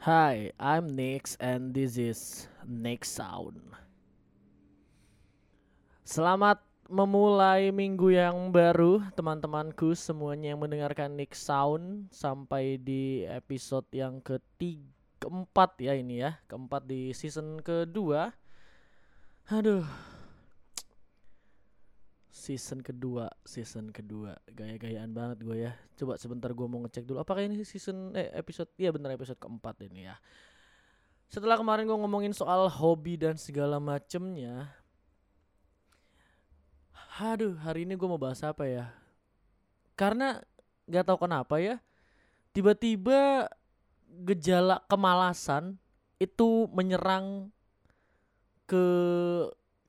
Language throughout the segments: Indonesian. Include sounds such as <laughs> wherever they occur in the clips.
Hi, I'm Nix and this is Nix Sound. Selamat memulai minggu yang baru teman-temanku semuanya yang mendengarkan Nix Sound sampai di episode yang ketiga keempat ya ini ya keempat di season kedua aduh season kedua season kedua. Gaya-gayaan banget gue ya. Coba sebentar gue mau ngecek dulu apakah ini season eh episode iya bener episode keempat ini ya. Setelah kemarin gue ngomongin soal hobi dan segala macemnya aduh hari ini gue mau bahas apa ya? Karena nggak tahu kenapa ya tiba-tiba gejala kemalasan itu menyerang ke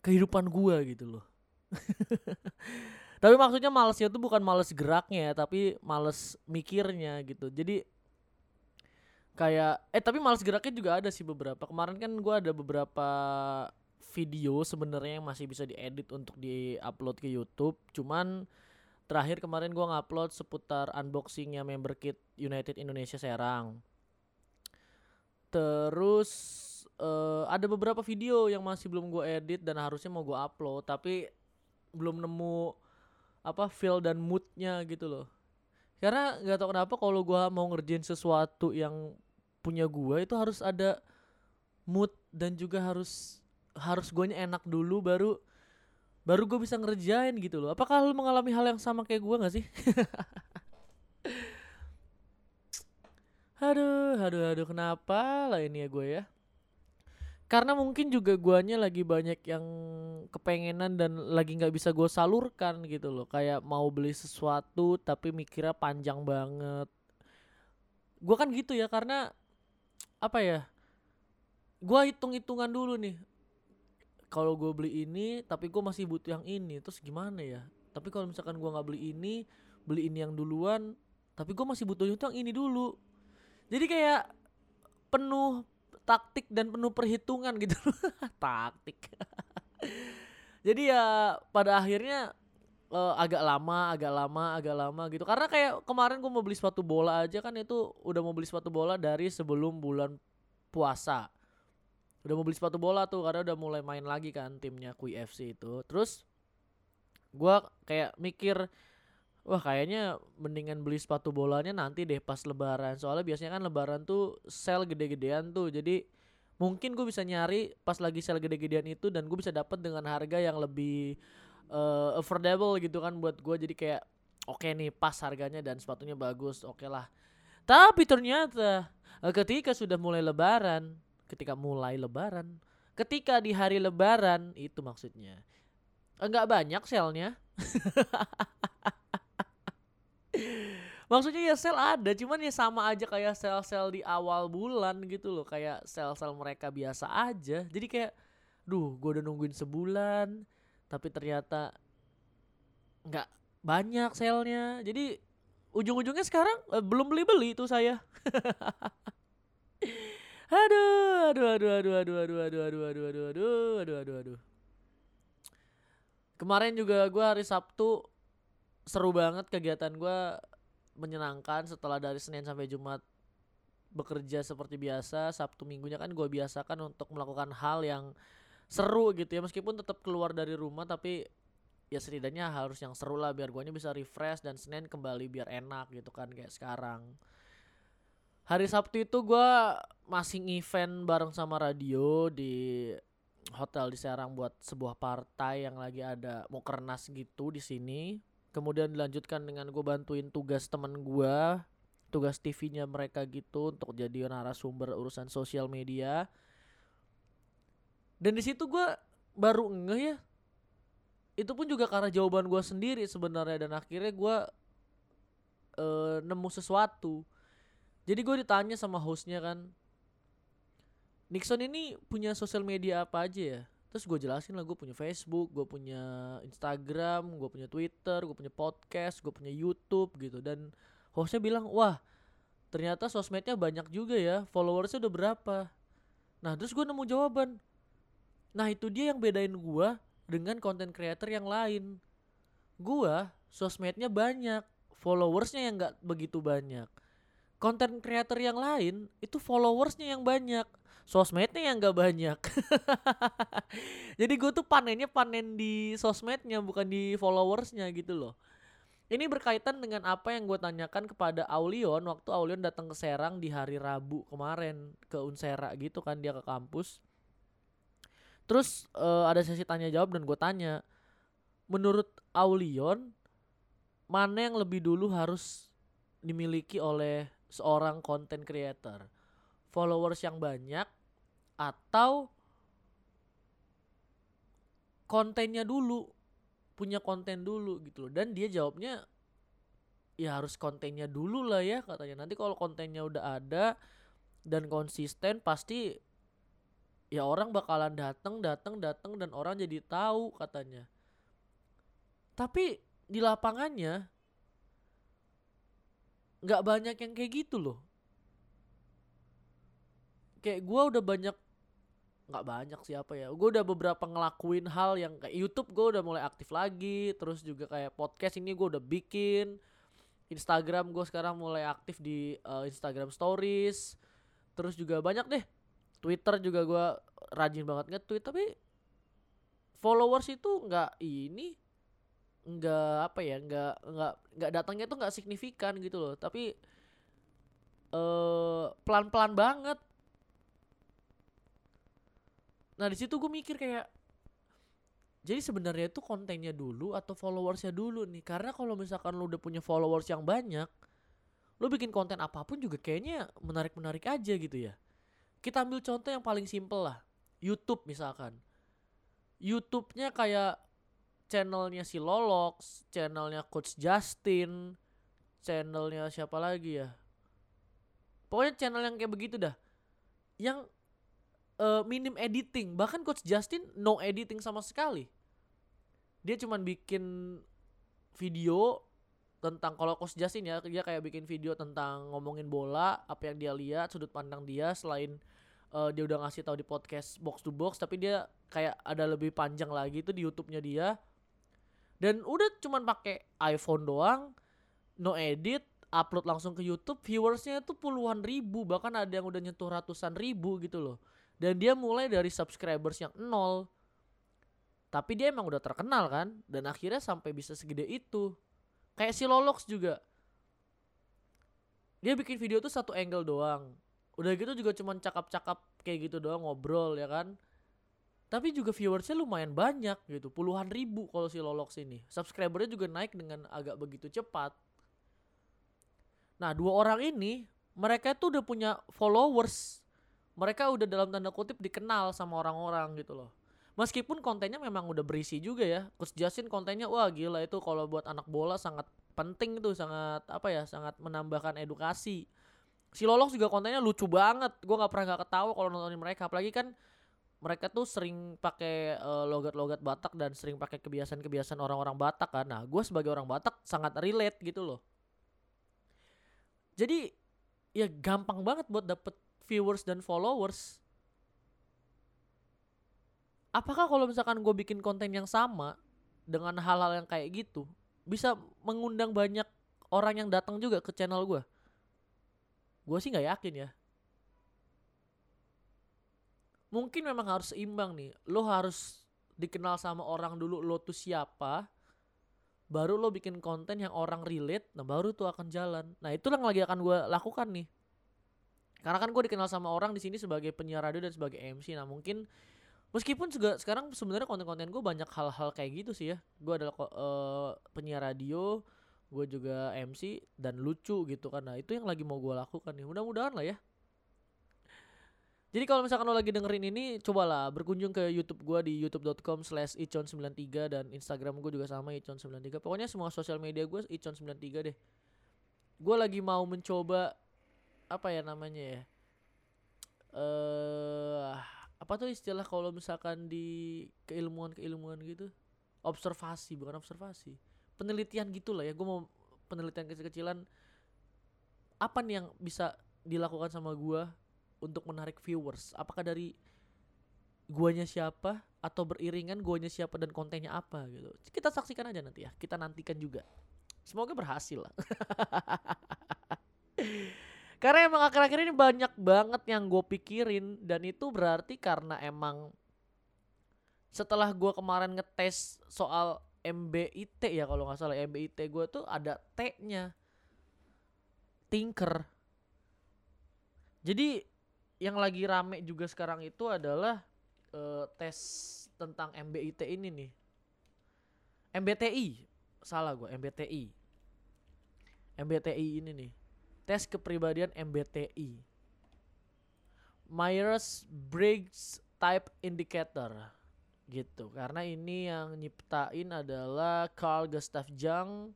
kehidupan gua gitu loh. <laughs> tapi maksudnya malesnya tuh bukan males geraknya tapi males mikirnya gitu. Jadi kayak eh tapi males geraknya juga ada sih beberapa. Kemarin kan gua ada beberapa video sebenarnya yang masih bisa diedit untuk diupload ke YouTube. Cuman terakhir kemarin gua ngupload seputar unboxingnya member kit United Indonesia Serang Terus uh, ada beberapa video yang masih belum gue edit dan harusnya mau gue upload tapi belum nemu apa feel dan moodnya gitu loh. Karena nggak tau kenapa kalau gue mau ngerjain sesuatu yang punya gue itu harus ada mood dan juga harus harus gue enak dulu baru baru gue bisa ngerjain gitu loh. Apakah lu mengalami hal yang sama kayak gue gak sih? <laughs> Aduh, aduh, aduh, kenapa lah ini ya gue ya? Karena mungkin juga guanya lagi banyak yang kepengenan dan lagi nggak bisa gue salurkan gitu loh. Kayak mau beli sesuatu tapi mikirnya panjang banget. Gue kan gitu ya karena apa ya? Gue hitung-hitungan dulu nih. Kalau gue beli ini tapi gue masih butuh yang ini, terus gimana ya? Tapi kalau misalkan gue nggak beli ini, beli ini yang duluan, tapi gue masih butuh yang ini dulu jadi kayak penuh taktik dan penuh perhitungan gitu. <laughs> Taktik. Jadi ya pada akhirnya uh, agak lama agak lama agak lama gitu. Karena kayak kemarin gue mau beli sepatu bola aja kan itu udah mau beli sepatu bola dari sebelum bulan puasa. Udah mau beli sepatu bola tuh karena udah mulai main lagi kan timnya QFC itu. Terus gue kayak mikir Wah kayaknya mendingan beli sepatu bolanya nanti deh pas lebaran. Soalnya biasanya kan lebaran tuh sale gede-gedean tuh. Jadi mungkin gue bisa nyari pas lagi sale gede-gedean itu Dan gue bisa dapat dengan harga yang lebih uh, affordable gitu kan buat gue Jadi kayak oke okay nih pas harganya dan sepatunya bagus oke okay lah. Tapi ternyata uh, ketika sudah mulai lebaran Ketika mulai lebaran Ketika di hari lebaran itu maksudnya Enggak banyak selnya <laughs> Maksudnya ya sel ada, cuman ya sama aja kayak sel-sel di awal bulan gitu loh, kayak sel-sel mereka biasa aja. Jadi kayak, duh, gue udah nungguin sebulan, tapi ternyata nggak banyak selnya. Jadi ujung-ujungnya sekarang eh, belum beli-beli itu saya. aduh, aduh, aduh, aduh, aduh, aduh, aduh, aduh, aduh, aduh, aduh, aduh, aduh, aduh. Kemarin juga gue hari Sabtu seru banget kegiatan gue menyenangkan setelah dari Senin sampai Jumat bekerja seperti biasa Sabtu minggunya kan gue biasakan untuk melakukan hal yang seru gitu ya. Meskipun tetap keluar dari rumah tapi ya setidaknya harus yang seru lah biar guanya bisa refresh dan Senin kembali biar enak gitu kan kayak sekarang. Hari Sabtu itu gue masih event bareng sama radio di hotel di Serang buat sebuah partai yang lagi ada mau kernas gitu di sini kemudian dilanjutkan dengan gue bantuin tugas temen gue tugas TV-nya mereka gitu untuk jadi narasumber urusan sosial media. Dan di situ gue baru ngeh ya. Itu pun juga karena jawaban gue sendiri sebenarnya dan akhirnya gue uh, nemu sesuatu. Jadi gue ditanya sama hostnya kan Nixon ini punya sosial media apa aja ya terus gue jelasin lah gue punya Facebook gue punya Instagram gue punya Twitter gue punya podcast gue punya YouTube gitu. Dan hostnya bilang wah ternyata sosmednya banyak juga ya followersnya udah berapa? Nah terus gue nemu jawaban. Nah itu dia yang bedain gue dengan konten creator yang lain. Gue sosmednya banyak followersnya yang nggak begitu banyak. Konten creator yang lain itu followersnya yang banyak sosmednya yang gak banyak. <laughs> Jadi gue tuh panennya panen di sosmednya bukan di followersnya gitu loh. Ini berkaitan dengan apa yang gue tanyakan kepada Aulion waktu Aulion datang ke Serang di hari Rabu kemarin ke Unsera gitu kan dia ke kampus. Terus uh, ada sesi tanya jawab dan gue tanya menurut Aulion mana yang lebih dulu harus dimiliki oleh seorang content creator followers yang banyak atau kontennya dulu punya konten dulu gitu loh. Dan dia jawabnya ya harus kontennya dulu lah ya katanya. Nanti kalau kontennya udah ada dan konsisten pasti ya orang bakalan datang datang datang dan orang jadi tahu katanya. Tapi di lapangannya nggak banyak yang kayak gitu loh kayak gue udah banyak nggak banyak siapa ya gue udah beberapa ngelakuin hal yang kayak YouTube gue udah mulai aktif lagi terus juga kayak podcast ini gue udah bikin Instagram gue sekarang mulai aktif di uh, Instagram Stories terus juga banyak deh Twitter juga gue rajin banget nge-tweet tapi followers itu nggak ini nggak apa ya nggak nggak nggak datangnya tuh nggak signifikan gitu loh tapi uh, pelan-pelan banget nah di situ gue mikir kayak jadi sebenarnya itu kontennya dulu atau followersnya dulu nih karena kalau misalkan lu udah punya followers yang banyak lu bikin konten apa pun juga kayaknya menarik menarik aja gitu ya kita ambil contoh yang paling simple lah YouTube misalkan YouTube-nya kayak channelnya si Lolox, channelnya Coach Justin, channelnya siapa lagi ya? Pokoknya channel yang kayak begitu dah. Yang uh, minim editing, bahkan Coach Justin no editing sama sekali. Dia cuman bikin video tentang kalau Coach Justin ya dia kayak bikin video tentang ngomongin bola, apa yang dia lihat, sudut pandang dia selain uh, dia udah ngasih tahu di podcast box to box tapi dia kayak ada lebih panjang lagi itu di YouTube-nya dia. Dan udah cuman pakai iPhone doang no edit upload langsung ke YouTube viewersnya itu puluhan ribu bahkan ada yang udah nyentuh ratusan ribu gitu loh dan dia mulai dari subscribers yang nol. Tapi dia emang udah terkenal kan? Dan akhirnya sampai bisa segede itu. Kayak si Lolox juga. Dia bikin video tuh satu angle doang. Udah gitu juga cuman cakap-cakap kayak gitu doang ngobrol ya kan? Tapi juga viewersnya lumayan banyak gitu. Puluhan ribu kalau si Lolox ini. Subscribernya juga naik dengan agak begitu cepat. Nah dua orang ini mereka tuh udah punya followers mereka udah dalam tanda kutip dikenal sama orang-orang gitu loh. Meskipun kontennya memang udah berisi juga ya. Coach Justin kontennya wah gila itu kalau buat anak bola sangat penting itu sangat apa ya sangat menambahkan edukasi. Si Lolox juga kontennya lucu banget. Gue nggak pernah nggak ketawa kalau nontonin mereka. Apalagi kan mereka tuh sering pakai uh, logat-logat Batak dan sering pakai kebiasaan-kebiasaan orang-orang Batak kan. Nah, gue sebagai orang Batak sangat relate gitu loh. Jadi ya gampang banget buat dapet viewers dan followers. Apakah kalau misalkan gue bikin konten yang sama dengan hal-hal yang kayak gitu bisa mengundang banyak orang yang datang juga ke channel gue? Gue sih nggak yakin ya mungkin memang harus seimbang nih lo harus dikenal sama orang dulu lo tuh siapa baru lo bikin konten yang orang relate nah baru tuh akan jalan nah itulah yang lagi akan gue lakukan nih karena kan gue dikenal sama orang di sini sebagai penyiar radio dan sebagai MC nah mungkin meskipun juga sekarang sebenarnya konten-konten gue banyak hal-hal kayak gitu sih ya. Gue adalah uh, penyiar radio gue juga MC dan lucu gitu kan. Nah itu yang lagi mau gue lakukan nih. Mudah-mudahan lah ya. Jadi kalau misalkan lo lagi dengerin ini, cobalah berkunjung ke YouTube gue di youtube.com slash icon93 dan Instagram gue juga sama icon93. Pokoknya semua sosial media gue icon93 deh. Gue lagi mau mencoba apa ya namanya ya? Eh uh, apa tuh istilah kalau misalkan di keilmuan-keilmuan gitu? Observasi, bukan observasi. Penelitian gitulah ya. Gue mau penelitian kecil-kecilan apa nih yang bisa dilakukan sama gue untuk menarik viewers? Apakah dari guanya siapa atau beriringan guanya siapa dan kontennya apa gitu. Kita saksikan aja nanti ya. Kita nantikan juga. Semoga berhasil lah. <laughs> karena emang akhir-akhir ini banyak banget yang gue pikirin dan itu berarti karena emang setelah gue kemarin ngetes soal MBIT ya kalau nggak salah MBIT gue tuh ada T-nya. Tinker. Jadi yang lagi rame juga sekarang itu adalah uh, tes tentang MBIT ini nih. MBTI salah gue MBTI MBTI ini nih tes kepribadian MBTI Myers Briggs Type Indicator gitu. Karena ini yang nyiptain adalah Carl Gustav Jung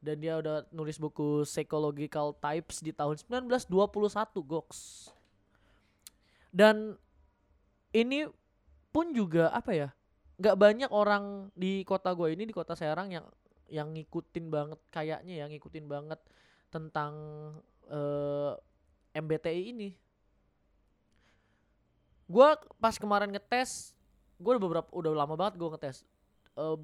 dan dia udah nulis buku Psychological Types di tahun 1921 goks. Dan ini pun juga apa ya nggak banyak orang di kota gue ini di kota Serang yang yang ngikutin banget kayaknya ya ngikutin banget tentang uh, eh, MBTI ini. Gue pas kemarin ngetes gue udah beberapa udah lama banget gue ngetes. Uh,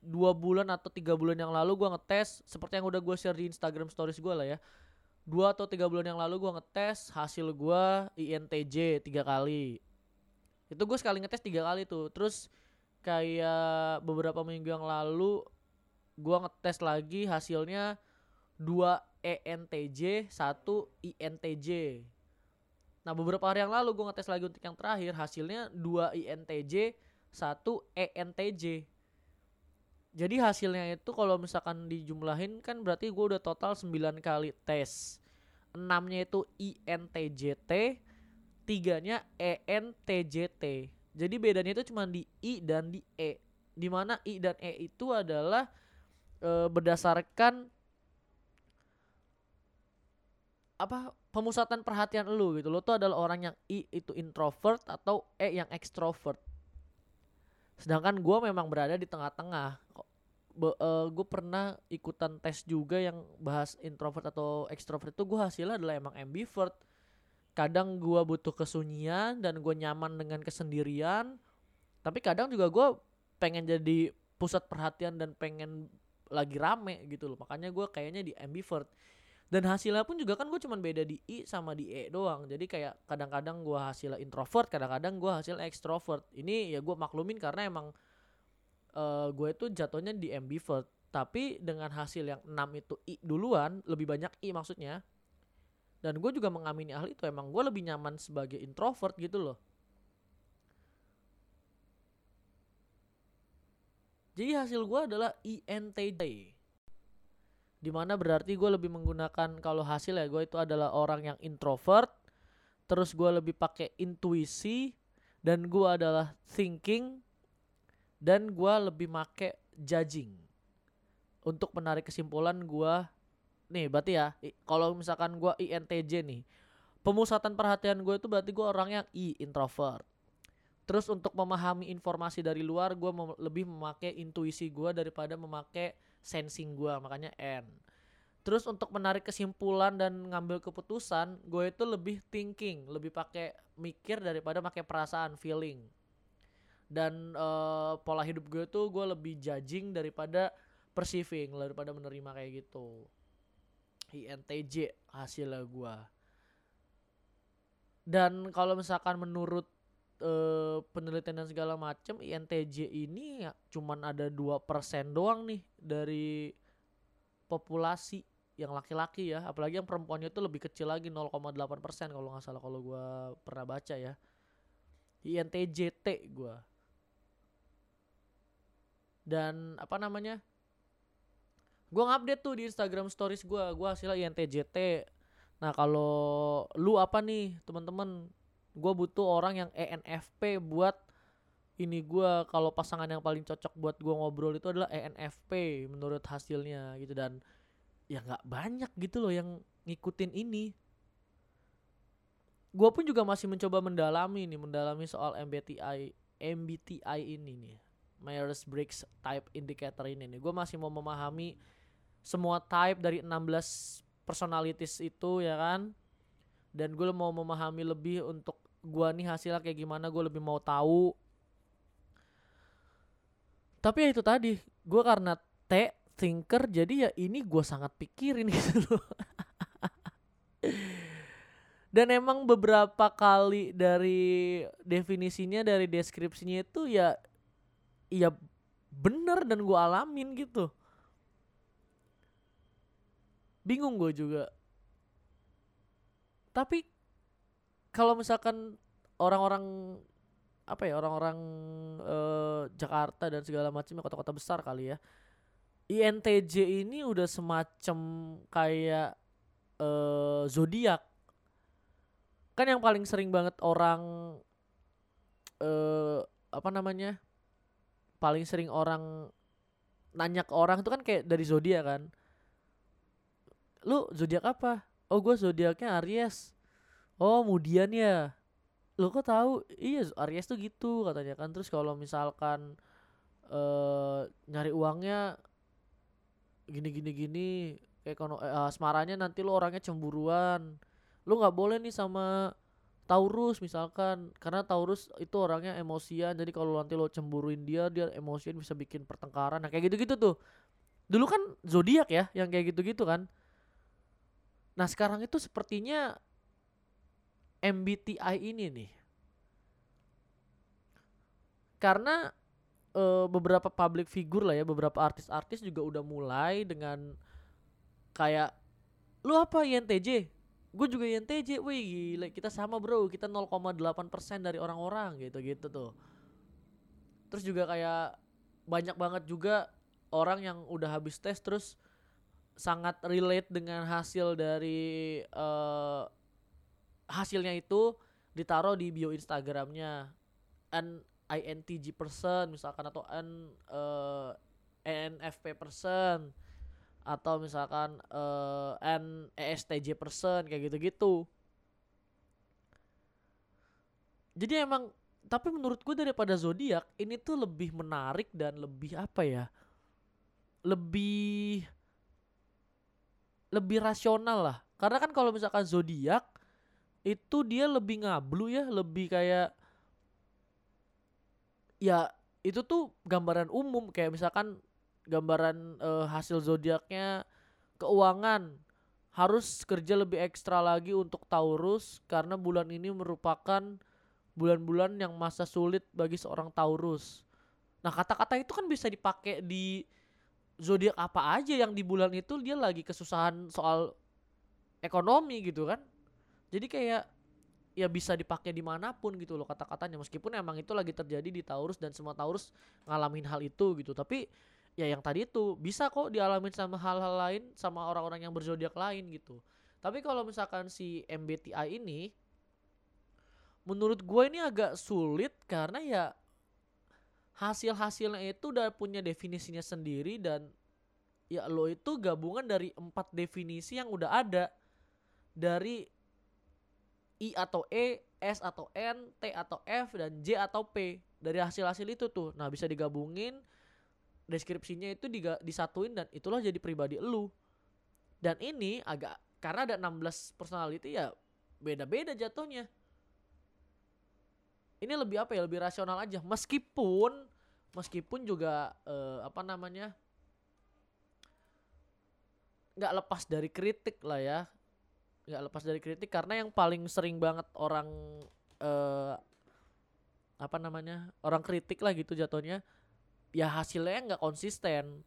dua bulan atau tiga bulan yang lalu gue ngetes seperti yang udah gue share di Instagram Stories gue lah ya. Dua atau tiga bulan yang lalu gue ngetes hasil gue INTJ tiga kali. Itu gue sekali ngetes tiga kali tuh. Terus kayak beberapa minggu yang lalu gue ngetes lagi hasilnya dua ENTJ satu INTJ nah beberapa hari yang lalu gue ngetes lagi untuk yang terakhir hasilnya dua INTJ satu ENTJ jadi hasilnya itu kalau misalkan dijumlahin kan berarti gue udah total 9 kali tes. Enamnya itu INTJT tiganya ENTJT jadi bedanya itu cuma di I dan di E. Di mana I dan E itu adalah e, berdasarkan apa pemusatan perhatian lu gitu lo tuh adalah orang yang I itu introvert atau E yang extrovert. Sedangkan gue memang berada di tengah-tengah. Uh, e, gue pernah ikutan tes juga yang bahas introvert atau extrovert itu gue hasilnya adalah emang ambivert. Kadang gue butuh kesunyian dan gue nyaman dengan kesendirian tapi kadang juga gue pengen jadi pusat perhatian dan pengen lagi rame gitu loh. Makanya gue kayaknya di ambivert dan hasilnya pun juga kan gue cuman beda di I sama di E doang. Jadi kayak kadang-kadang gue hasilnya introvert kadang-kadang gue hasil extrovert. Ini ya gue maklumin karena emang uh, gue itu jatuhnya di ambivert. Tapi dengan hasil yang 6 itu I duluan lebih banyak I maksudnya. Dan gue juga mengamini hal itu. Emang gue lebih nyaman sebagai introvert gitu loh. Jadi hasil gue adalah INTJ di mana berarti gue lebih menggunakan kalau hasil ya gue itu adalah orang yang introvert terus gue lebih pakai intuisi dan gue adalah thinking dan gue lebih make judging. Untuk menarik kesimpulan gue nih berarti ya kalau misalkan gue INTJ nih pemusatan perhatian gue itu berarti gue orang yang I introvert. Terus untuk memahami informasi dari luar gue lebih memakai intuisi gue daripada memakai sensing gue makanya N. Terus untuk menarik kesimpulan dan ngambil keputusan gue itu lebih thinking lebih pakai mikir daripada pakai perasaan feeling. Dan uh, pola hidup gue tuh gue lebih judging daripada perceiving daripada menerima kayak gitu. INTJ hasilnya gue dan kalau misalkan menurut uh, penelitian dan segala macam INTJ ini ya cuman ada dua persen doang nih dari populasi yang laki-laki ya. Apalagi yang perempuannya itu lebih kecil lagi 0,8 persen kalau nggak salah kalau gue pernah baca ya. INTJT gue dan apa namanya? Gue ngupdate tuh di Instagram stories gue gue hasilnya INTJT nah kalau lu apa nih teman-teman gue butuh orang yang ENFP buat ini gue kalau pasangan yang paling cocok buat gue ngobrol itu adalah ENFP menurut hasilnya gitu. Dan ya nggak banyak gitu loh yang ngikutin ini. Gue pun juga masih mencoba mendalami nih mendalami soal MBTI MBTI ini nih. Myers Briggs Type Indicator ini nih. Gue masih mau memahami semua type dari 16 personalities itu ya kan? Dan gue mau memahami lebih untuk gua nih hasilnya kayak gimana gue lebih mau tahu. Tapi ya itu tadi gue karena T thinker jadi ya ini gue sangat pikirin <laughs> gitu loh. Dan emang beberapa kali dari definisinya dari deskripsinya itu ya ya bener dan gue alamin gitu. Bingung gue juga. Tapi kalau misalkan orang-orang apa ya orang-orang eh, Jakarta dan segala macamnya kota-kota besar kali ya INTJ ini udah semacam kayak eh, zodiak. Kan yang paling sering banget orang eh apa namanya paling sering orang nanya ke orang itu kan kayak dari zodiak kan. Lu zodiak apa? Oh gue zodiaknya Aries oh kemudian ya? Lo kok tahu? Iya Aries tuh gitu katanya kan. Terus kalau misalkan eh nyari uangnya gini gini gini kayak kono asmaranya nanti lo orangnya cemburuan. Lu nggak boleh nih sama Taurus misalkan karena Taurus itu orangnya emosian. Jadi kalau nanti lo cemburuin dia dia emosian bisa bikin pertengkaran. Nah kayak gitu-gitu tuh. Dulu kan zodiak ya yang kayak gitu-gitu kan. Nah sekarang itu sepertinya MBTI ini nih. Karena eh, beberapa public figure lah ya beberapa artis-artis juga udah mulai dengan kayak lu apa INTJ gue juga INTJ wih gila kita sama bro kita 0,8% dari orang-orang gitu gitu tuh. Terus juga kayak banyak banget juga orang yang udah habis tes terus sangat relate dengan hasil dari eh hasilnya itu ditaruh di bio Instagramnya an INTJ person misalkan atau an eh, ENFP person atau misalkan eh N ESTJ person kayak gitu-gitu. Jadi emang tapi menurut gue daripada zodiak ini tuh lebih menarik dan lebih apa ya? Lebih lebih rasional lah. Karena kan kalau misalkan zodiak itu dia lebih ngablu ya, lebih kayak ya itu tuh gambaran umum kayak misalkan gambaran eh, hasil zodiaknya keuangan harus kerja lebih ekstra lagi untuk Taurus karena bulan ini merupakan bulan-bulan yang masa sulit bagi seorang Taurus. Nah, kata-kata itu kan bisa dipakai di zodiak apa aja yang di bulan itu dia lagi kesusahan soal ekonomi gitu kan. Jadi kayak ya bisa dipakai di mana pun gitu loh kata-katanya. Meskipun emang itu lagi terjadi di Taurus dan semua Taurus ngalamin hal itu gitu. Tapi ya yang tadi itu bisa kok dialamin sama hal-hal lain sama orang-orang yang berzodiak lain gitu. Tapi kalau misalkan si MBTI ini menurut gue ini agak sulit karena ya hasil-hasilnya itu udah punya definisinya sendiri dan ya lo itu gabungan dari empat definisi yang udah ada. Dari I atau E, S atau N, T atau F dan J atau P dari hasil-hasil itu tuh. Nah, bisa digabungin deskripsinya itu diga, disatuin dan itulah jadi pribadi elu. Dan ini agak karena ada 16 personality ya beda-beda jatuhnya. Ini lebih apa ya? Lebih rasional aja. Meskipun meskipun juga eh, apa namanya? nggak lepas dari kritik lah ya nggak lepas dari kritik karena yang paling sering banget orang eh apa namanya orang kritik lah gitu jatuhnya ya hasilnya nggak konsisten.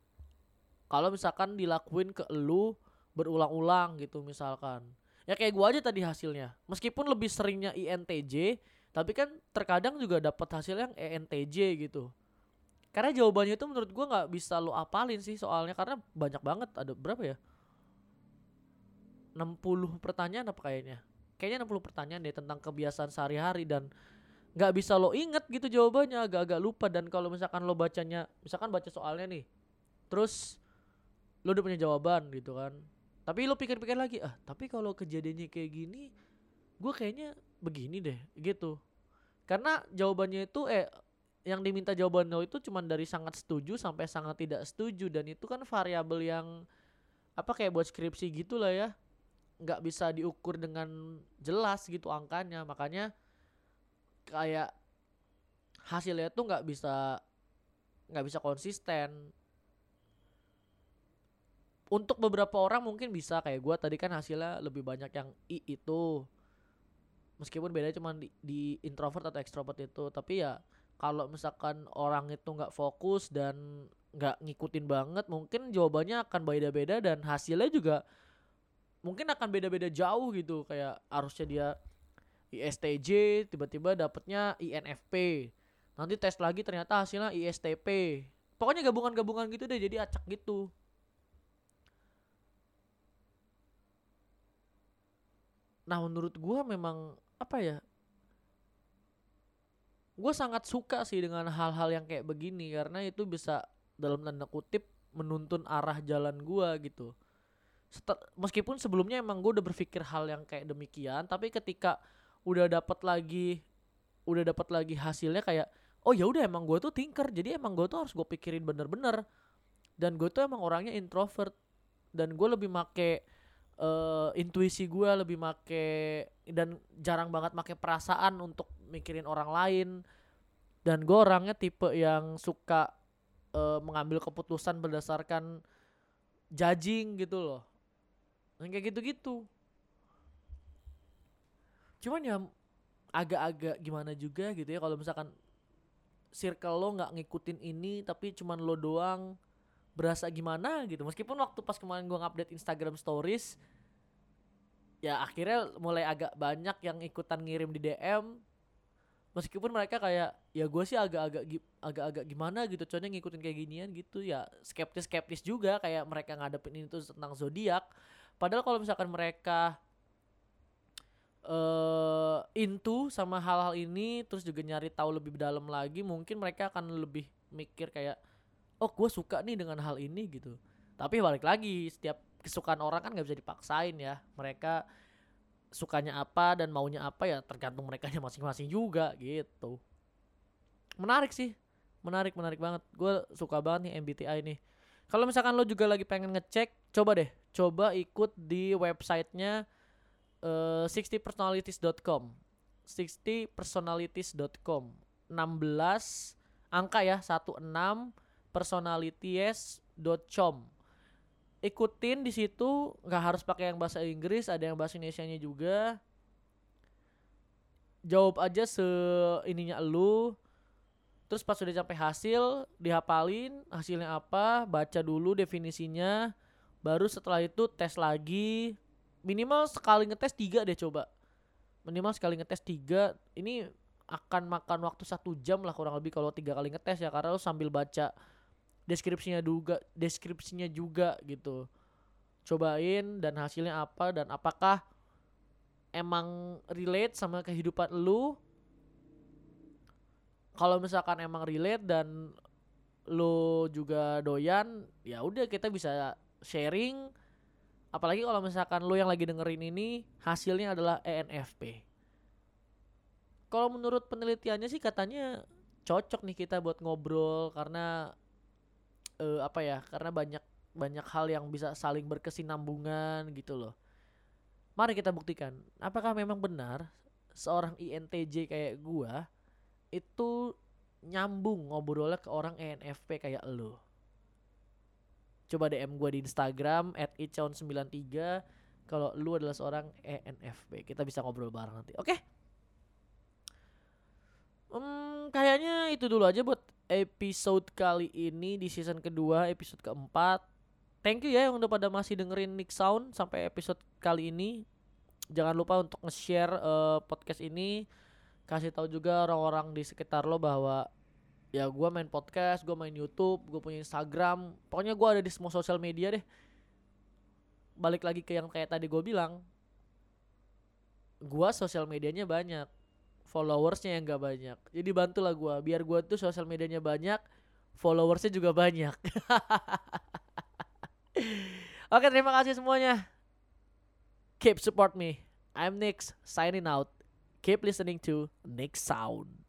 Kalau misalkan dilakuin ke elu berulang-ulang gitu misalkan. Ya kayak gua aja tadi hasilnya. Meskipun lebih seringnya INTJ tapi kan terkadang juga dapat hasil yang ENTJ gitu. Karena jawabannya itu menurut gua nggak bisa lo apalin sih soalnya karena banyak banget ada berapa ya 60 pertanyaan apa kayaknya? Kayaknya 60 pertanyaan deh tentang kebiasaan sehari-hari dan nggak bisa lo inget gitu jawabannya agak-agak lupa. Dan kalau misalkan lo bacanya misalkan baca soalnya nih terus lo udah punya jawaban gitu kan. Tapi lo pikir-pikir lagi ah tapi kalau kejadiannya kayak gini gue kayaknya begini deh gitu. Karena jawabannya itu eh yang diminta jawaban lo itu cuman dari sangat setuju sampai sangat tidak setuju. Dan itu kan variabel yang apa kayak buat skripsi gitu lah ya nggak bisa diukur dengan jelas gitu angkanya. Makanya kayak hasilnya tuh nggak bisa nggak bisa konsisten. Untuk beberapa orang mungkin bisa kayak gua tadi kan hasilnya lebih banyak yang i itu. Meskipun bedanya cuma di, di introvert atau extrovert itu tapi ya kalau misalkan orang itu nggak fokus dan nggak ngikutin banget mungkin jawabannya akan beda-beda dan hasilnya juga mungkin akan beda-beda jauh gitu. Kayak harusnya dia ISTJ tiba-tiba dapetnya INFP nanti tes lagi ternyata hasilnya ISTP pokoknya gabungan-gabungan gitu deh jadi acak gitu. Nah menurut gua memang apa ya gue sangat suka sih dengan hal-hal yang kayak begini karena itu bisa dalam tanda kutip menuntun arah jalan gue gitu meskipun sebelumnya emang gue udah berpikir hal yang kayak demikian tapi ketika udah dapat lagi udah dapat lagi hasilnya kayak oh ya udah emang gue tuh tinker jadi emang gue tuh harus gue pikirin bener-bener. Dan gue tuh emang orangnya introvert dan gue lebih make uh, intuisi gue lebih make dan jarang banget make perasaan untuk mikirin orang lain. Dan gue orangnya tipe yang suka uh, mengambil keputusan berdasarkan judging gitu loh yang kayak gitu-gitu. Cuman ya agak-agak gimana juga gitu ya kalau misalkan circle lo nggak ngikutin ini tapi cuman lo doang berasa gimana gitu. Meskipun waktu pas kemarin gue ngupdate Instagram Stories ya akhirnya mulai agak banyak yang ikutan ngirim di DM meskipun mereka kayak ya gue sih agak-agak agak-agak gimana gitu coba ngikutin kayak ginian gitu ya skeptis skeptis juga kayak mereka ngadepin ini tuh tentang zodiak padahal kalau misalkan mereka uh, into sama hal-hal ini terus juga nyari tahu lebih dalam lagi mungkin mereka akan lebih mikir kayak oh gue suka nih dengan hal ini gitu. Tapi balik lagi setiap kesukaan orang kan nggak bisa dipaksain ya. Mereka sukanya apa dan maunya apa ya tergantung mereka masing-masing juga gitu. Menarik sih. Menarik menarik banget. Gue suka banget nih MBTI nih. Kalau misalkan lo juga lagi pengen ngecek coba deh coba ikut di websitenya uh, 60personalities.com 60personalities.com 16 angka ya 16 personalities.com ikutin di situ nggak harus pakai yang bahasa Inggris ada yang bahasa Indonesia nya juga. Jawab aja se ininya lu. Terus pas sudah sampai hasil dihafalin hasilnya apa baca dulu definisinya baru setelah itu tes lagi. Minimal sekali ngetes tiga deh coba. Minimal sekali ngetes tiga. Ini akan makan waktu satu jam lah kurang lebih kalau tiga kali ngetes ya karena lo sambil baca deskripsinya juga deskripsinya juga gitu. Cobain dan hasilnya apa dan apakah emang relate sama kehidupan lu? Kalau misalkan emang relate dan lu juga doyan ya udah kita bisa sharing. Apalagi kalau misalkan lu yang lagi dengerin ini hasilnya adalah ENFP kalau menurut penelitiannya sih katanya cocok nih kita buat ngobrol karena uh, apa ya karena banyak banyak hal yang bisa saling berkesinambungan gitu loh. Mari kita buktikan apakah memang benar seorang INTJ kayak gua itu nyambung ngobrolnya ke orang ENFP kayak lo coba DM gua di Instagram at 93 kalau lu adalah seorang ENFP kita bisa ngobrol bareng nanti oke okay? Hmm, kayaknya itu dulu aja buat episode kali ini di season kedua, episode keempat. Thank you ya yang udah pada masih dengerin Nick Sound sampai episode kali ini. Jangan lupa untuk nge-share uh, podcast ini. Kasih tahu juga orang-orang di sekitar lo bahwa ya gue main podcast, gue main YouTube, gue punya Instagram. Pokoknya gue ada di semua sosial media deh. Balik lagi ke yang kayak tadi gue bilang. Gue sosial medianya banyak. Followersnya yang gak banyak. Jadi bantulah gue biar gue tuh sosial medianya banyak followersnya juga banyak. <laughs> Oke terima kasih semuanya. Keep support me. I'm Nix signing out. Keep listening to Nick Sound